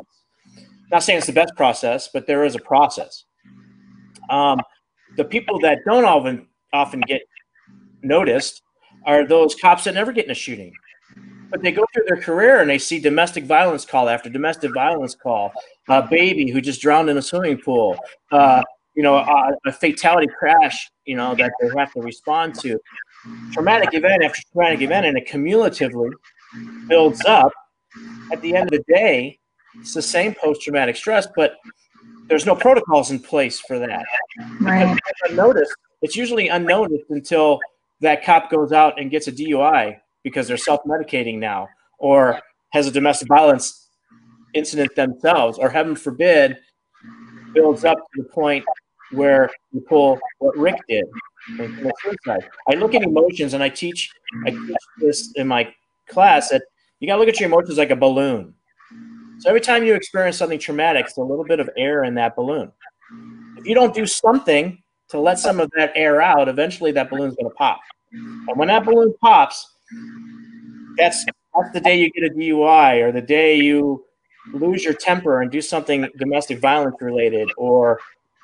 Not saying it's the best process but there is a process. Um, the people that don't often often get noticed are those cops that never get in a shooting. But they go through their career and they see domestic violence call after domestic violence call a baby who just drowned in a swimming pool uh, you know a, a fatality crash you know that they have to respond to. Traumatic event after traumatic event and it cumulatively builds up. At the end of the day it's the same post-traumatic stress but there's no protocols in place for that Right. unnoticed. It's usually unnoticed until that cop goes out and gets a DUI because they're self-medicating now, or has a domestic violence incident themselves, or heaven forbid, builds up to the point where you pull what Rick did and commit suicide. I look at emotions, and I teach I teach this in my class that you got to look at your emotions like a balloon. So every time you experience something traumatic, it's a little bit of air in that balloon. If you don't do something to let some of that air out, eventually that balloon's going to pop. And when that balloon pops, that's that's the day you get a DUI or the day you lose your temper and do something domestic violence related or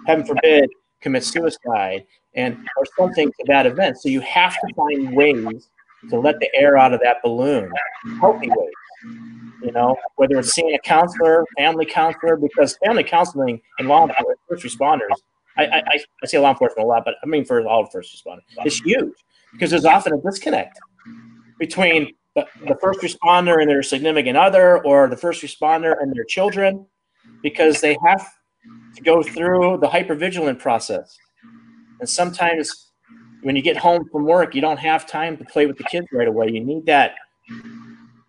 heaven forbid commit suicide and or something to that event. So you have to find ways to let the air out of that balloon, healthy ways. You know, whether it's seeing a counselor, family counselor, because family counseling and law enforcement, first responders, I, I, I say law enforcement a lot, but I mean for all first responders, it's huge because there's often a disconnect between the, the first responder and their significant other or the first responder and their children because they have to go through the hypervigilant process. And sometimes when you get home from work, you don't have time to play with the kids right away. You need that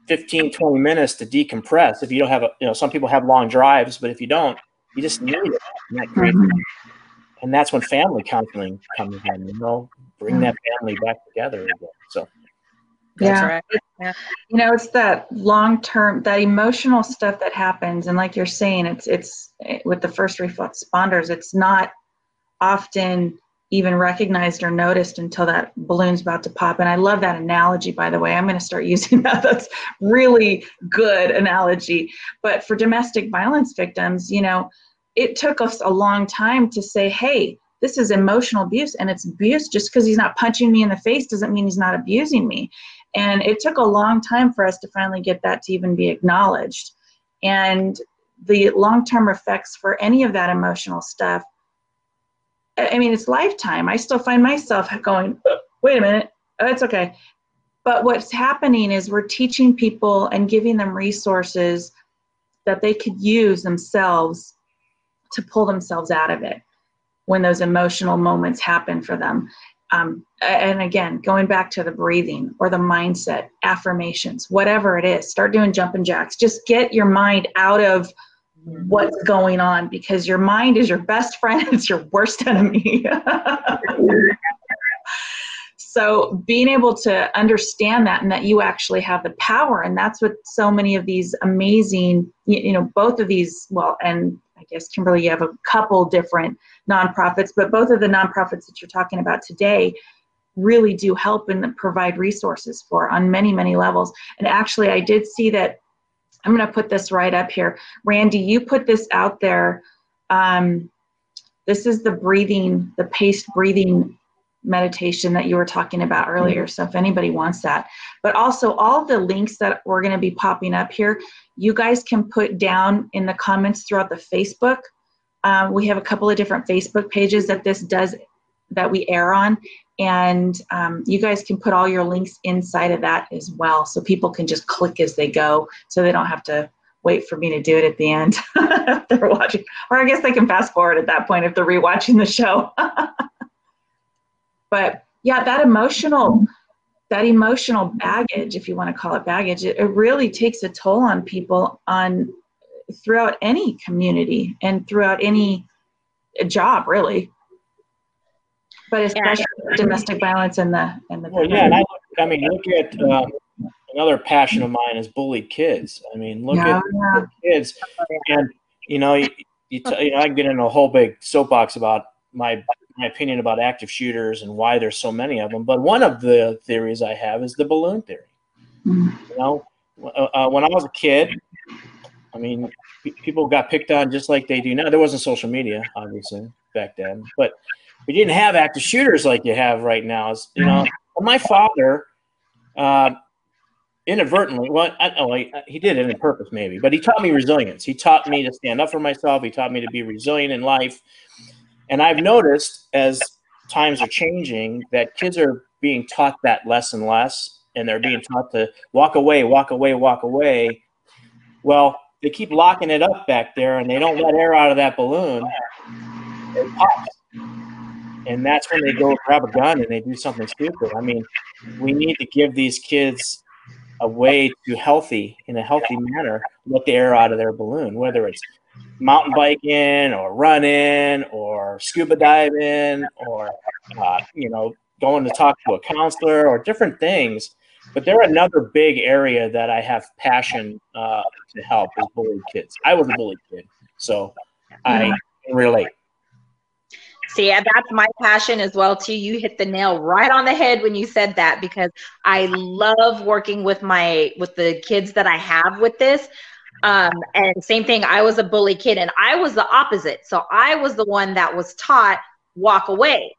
15, 20 minutes to decompress. If you don't have a, you know, some people have long drives, but if you don't, you just need it. And, that creates, and that's when family counseling comes in, you know, bring that family back together again. So that's Yeah. right yeah. You know, it's that long term, that emotional stuff that happens, and like you're saying, it's it's eh, with the first responders, it's not often even recognized or noticed until that balloon's about to pop. And I love that analogy, by the way. I'm going to start using that. That's really good analogy. But for domestic violence victims, you know, it took us a long time to say, hey, this is emotional abuse, and it's abuse just because he's not punching me in the face doesn't mean he's not abusing me. And it took a long time for us to finally get that to even be acknowledged. And the long term effects for any of that emotional stuff, I mean, it's lifetime. I still find myself going, wait a minute, oh, it's okay. But what's happening is we're teaching people and giving them resources that they could use themselves to pull themselves out of it when those emotional moments happen for them um, and again going back to the breathing or the mindset affirmations whatever it is start doing jumping jacks just get your mind out of what's going on because your mind is your best friend it's your worst enemy. So being able to understand that and that you actually have the power and that's what so many of these amazing you know both of these well and i guess kimberly you have a couple different nonprofits but both of the nonprofits that you're talking about today really do help and provide resources for on many many levels. And actually i did see that i'm going to put this right up here. Randy you put this out there. Um, this is the breathing the paced breathing meditation that you were talking about earlier. So if anybody wants that, but also all the links that we're going to be popping up here, you guys can put down in the comments throughout the Facebook. Um, we have a couple of different Facebook pages that this does that we air on, and um, you guys can put all your links inside of that as well, so people can just click as they go, so they don't have to wait for me to do it at the end if they're watching. Or I guess they can fast forward at that point if they're rewatching the show. but yeah, that emotional that emotional baggage, if you want to call it baggage, it, it really takes a toll on people on throughout any community and throughout any job, really. But especially. Domestic violence and the and the. Well, yeah, and I, I mean, look at um, another passion of mine is bullied kids. I mean, look yeah, at yeah. kids, and you know, you, you, t- you know, I can get into a whole big soapbox about my my opinion about active shooters and why there's so many of them. But one of the theories I have is the balloon theory. Mm-hmm. You know, uh, uh, when I was a kid, I mean, people got picked on just like they do now. There wasn't social media, obviously, back then, but we didn't have active shooters like you have right now. You know, my father, uh, inadvertently, well, I, oh, he, he did it on purpose, maybe, but he taught me resilience. He taught me to stand up for myself. He taught me to be resilient in life. And I've noticed as times are changing that kids are being taught that less and less, and they're being taught to walk away, walk away, walk away. Well, they keep locking it up back there and they don't let air out of that balloon. It pops. And that's when they go grab a gun and they do something stupid. I mean, we need to give these kids a way to healthy, in a healthy manner, let the air out of their balloon, whether it's mountain biking or running or scuba diving or uh, you know going to talk to a counselor or different things. But they're another big area that i have passion uh, to help is bullied kids. I was a bullied kid so i relate See, that's my passion as well too. You hit the nail right on the head when you said that because I love working with my with the kids that I have with this. Um, and same thing, I was a bully kid and I was the opposite. So I was the one that was taught walk away.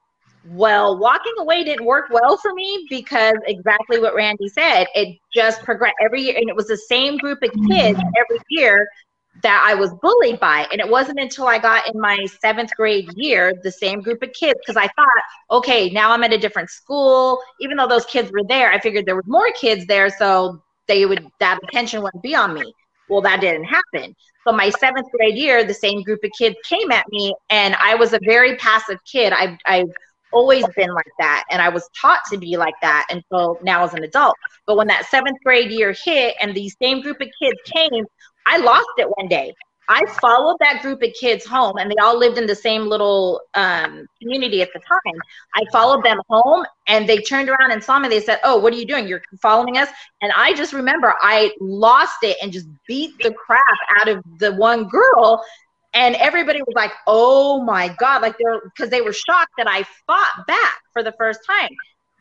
Well, walking away didn't work well for me because exactly what Randy said, it just progressed every year. And it was the same group of kids every year that I was bullied by. And it wasn't until I got in my seventh grade year, the same group of kids, because I thought, okay, now I'm at a different school. Even though those kids were there, I figured there was more kids there. So they would, that attention wouldn't be on me. Well, that didn't happen. So my seventh grade year, the same group of kids came at me, and I was a very passive kid. I've, I've always been like that, and I was taught to be like that until now as an adult. But when that seventh grade year hit, and the same group of kids came, I lost it one day. I followed that group of kids home, and they all lived in the same little um, community at the time. I followed them home, and they turned around and saw me. They said, "Oh, what are you doing? You're following us?" And I just remember I lost it and just beat the crap out of the one girl, and everybody was like, "Oh my god!" Like they're because they were shocked that I fought back for the first time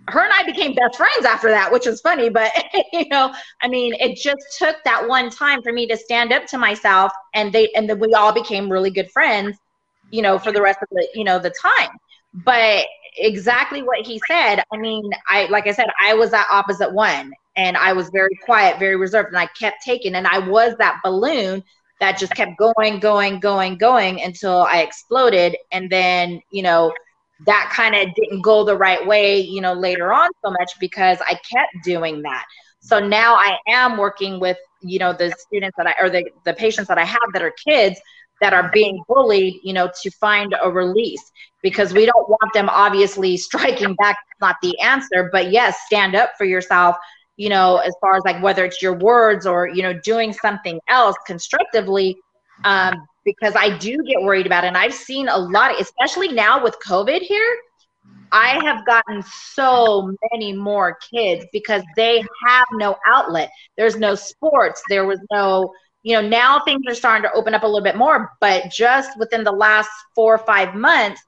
her and I became best friends after that, which was funny. But you know, I mean, it just took that one time for me to stand up to myself, and they and then we all became really good friends. You know, for the rest of the you know the time. But exactly what he said. I mean, I like I said, I was that opposite one, and I was very quiet, very reserved, and I kept taking, and I was that balloon that just kept going, going, going, going until I exploded, and then you know that kind of didn't go the right way, you know, later on so much because I kept doing that. So now I am working with, you know, the students that I or the, the patients that I have that are kids that are being bullied, you know, to find a release because we don't want them obviously striking back, not the answer, but yes, stand up for yourself, you know, as far as like whether it's your words or, you know, doing something else constructively um, because I do get worried about it. And I've seen a lot, of, especially now with COVID here, I have gotten so many more kids because they have no outlet. There's no sports. There was no, you know, now things are starting to open up a little bit more. But just within the last four or five months,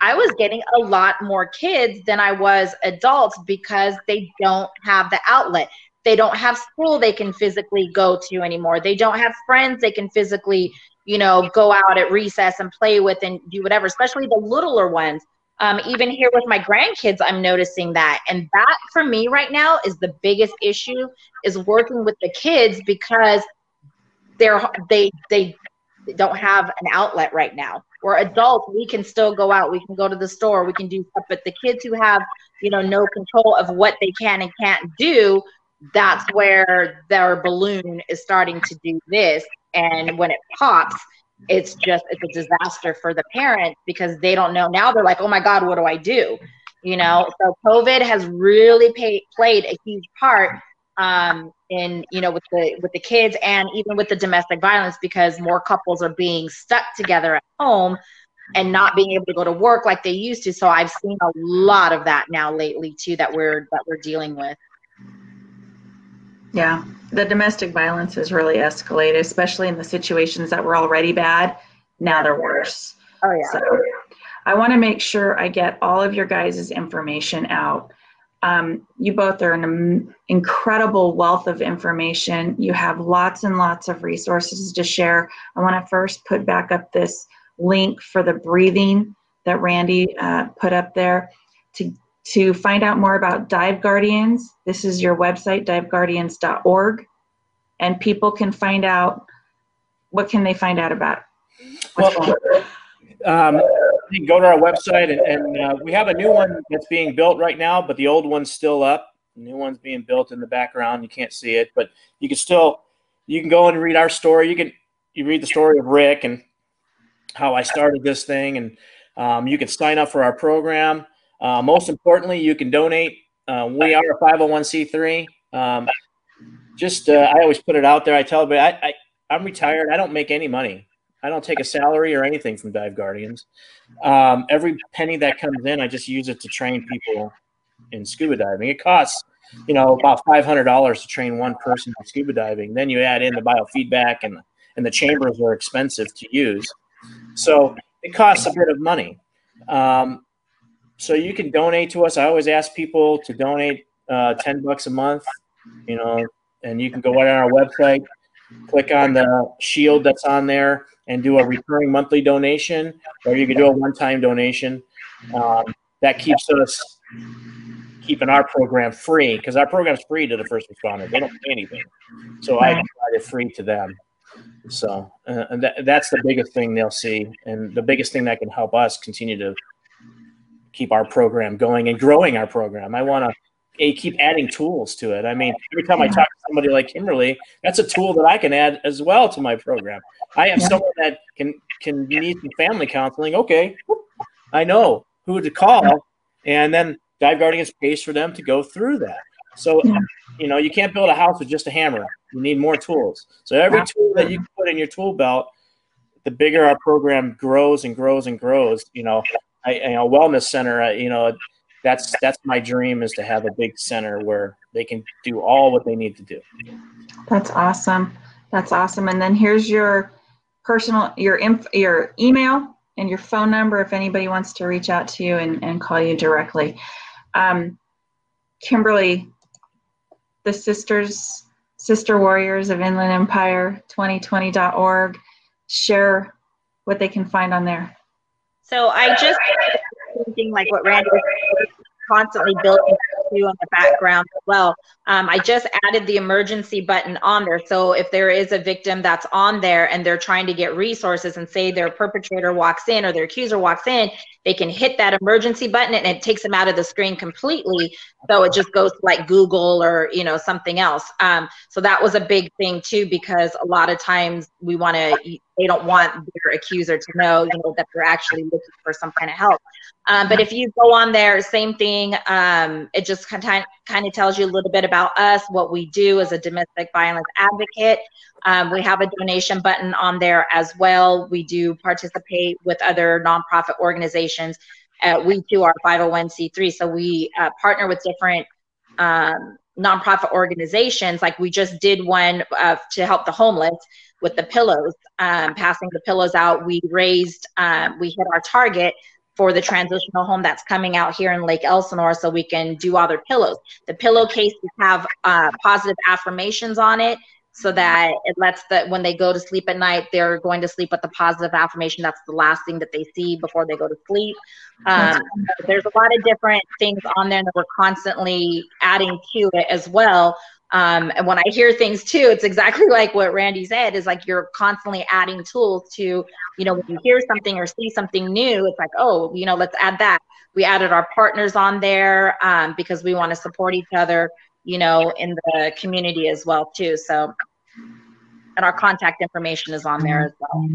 I was getting a lot more kids than I was adults because they don't have the outlet. They don't have school they can physically go to anymore. They don't have friends they can physically you know, go out at recess and play with and do whatever, especially the littler ones. Um, even here with my grandkids, I'm noticing that. And that for me right now is the biggest issue is working with the kids because they're they they don't have an outlet right now. We're adults, we can still go out, we can go to the store, we can do stuff, but the kids who have, you know, no control of what they can and can't do, that's where their balloon is starting to do this. And when it pops, it's just it's a disaster for the parents because they don't know. Now they're like oh my god what do i do? You know? So covid has really pay, played a huge part um, in you know with the with the kids and even with the domestic violence because more couples are being stuck together at home and not being able to go to work like they used to. So i've seen a lot of that now lately too that we're that we're dealing with yeah, the domestic violence has really escalated, especially in the situations that were already bad. Now they're worse. Oh yeah. So I want to make sure I get all of your guys' information out. Um, you both are an incredible wealth of information. You have lots and lots of resources to share. I want to first put back up this link for the breathing that Randy uh, put up there to to find out more about Dive Guardians, this is your website, diveguardians.org, and people can find out what can they find out about. Well, um, you can go to our website, and, and uh, we have a new one that's being built right now, but the old one's still up. The new one's being built in the background. You can't see it, but you can still you can go and read our story. You can you read the story of Rick and how I started this thing, and um, you can sign up for our program. Uh, most importantly, you can donate. Uh, we are a 501c3. Um, just, uh, I always put it out there. I tell everybody, I, I, I'm retired. I don't make any money. I don't take a salary or anything from Dive Guardians. Um, every penny that comes in, I just use it to train people in scuba diving. It costs, you know, about five hundred dollars to train one person in scuba diving. Then you add in the biofeedback and and the chambers are expensive to use, so it costs a bit of money. Um, so you can donate to us. I always ask people to donate uh, 10 bucks a month, you know, and you can go right on our website, click on the shield that's on there and do a recurring monthly donation, or you can do a one-time donation. Um, that keeps us keeping our program free because our program's free to the first responders. They don't pay anything. So I provide it free to them. So uh, and that, that's the biggest thing they'll see, and the biggest thing that can help us continue to keep our program going and growing our program. I want to keep adding tools to it. I mean, every time I talk to somebody like Kimberly, that's a tool that I can add as well to my program. I have someone that can can need some family counseling. Okay, I know who to call, and then Dive Guardians pays for them to go through that. So, you know, you can't build a house with just a hammer. You need more tools. So every tool that you put in your tool belt, the bigger our program grows and grows and grows. You know, I, you know, wellness center, uh, you know, that's that's my dream is to have a big center where they can do all what they need to do. That's awesome. That's awesome. And then here's your personal your inf- your email and your phone number if anybody wants to reach out to you and, and call you directly. Um, Kimberly, the sisters sister warriors of Inland Empire 2020.org share what they can find on there. So I just thinking like what Randy was constantly building to in the background as well. Um, I just added the emergency button on there. So if there is a victim that's on there and they're trying to get resources and say their perpetrator walks in or their accuser walks in, they can hit that emergency button and it takes them out of the screen completely. So it just goes to like Google or, you know, something else. Um, so that was a big thing too, because a lot of times we want to, they don't want their accuser to know, you know, that they're actually looking for some kind of help. Um, but if you go on there, same thing. Um, it just kind of, kind of tells you a little bit about us, what we do as a domestic violence advocate. Um, we have a donation button on there as well. We do participate with other nonprofit organizations. Uh, we too are 501c3, so we uh, partner with different um, nonprofit organizations. Like we just did one uh, to help the homeless with the pillows, um, passing the pillows out. We raised, um, we hit our target for the transitional home that's coming out here in Lake Elsinore so we can do other pillows. The pillowcases have uh, positive affirmations on it so that it lets that when they go to sleep at night, they're going to sleep with the positive affirmation. That's the last thing that they see before they go to sleep. Um, there's a lot of different things on there that we're constantly adding to it as well. Um, and when I hear things too, it's exactly like what Randy said is like you're constantly adding tools to, you know, when you hear something or see something new, it's like, oh, you know, let's add that. We added our partners on there um, because we want to support each other you know, in the community as well too. So, and our contact information is on there as well.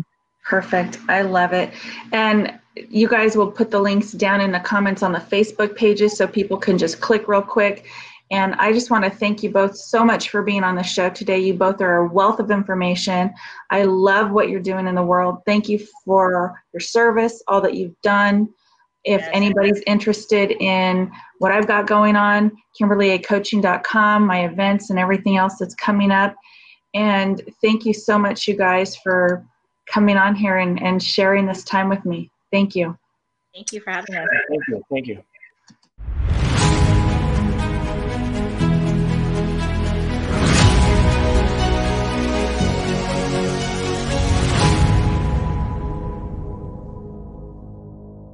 Perfect. I love it. And you guys will put the links down in the comments on the Facebook pages so people can just click real quick. And I just want to thank you both so much for being on the show today. You both are a wealth of information. I love what you're doing in the world. Thank you for your service, all that you've done. If Yes. anybody's interested in what I've got going on, KimberlyACoaching.com, my events and everything else that's coming up. And thank you so much, you guys, for coming on here and, and sharing this time with me. Thank you. Thank you for having us. Thank you. Thank you.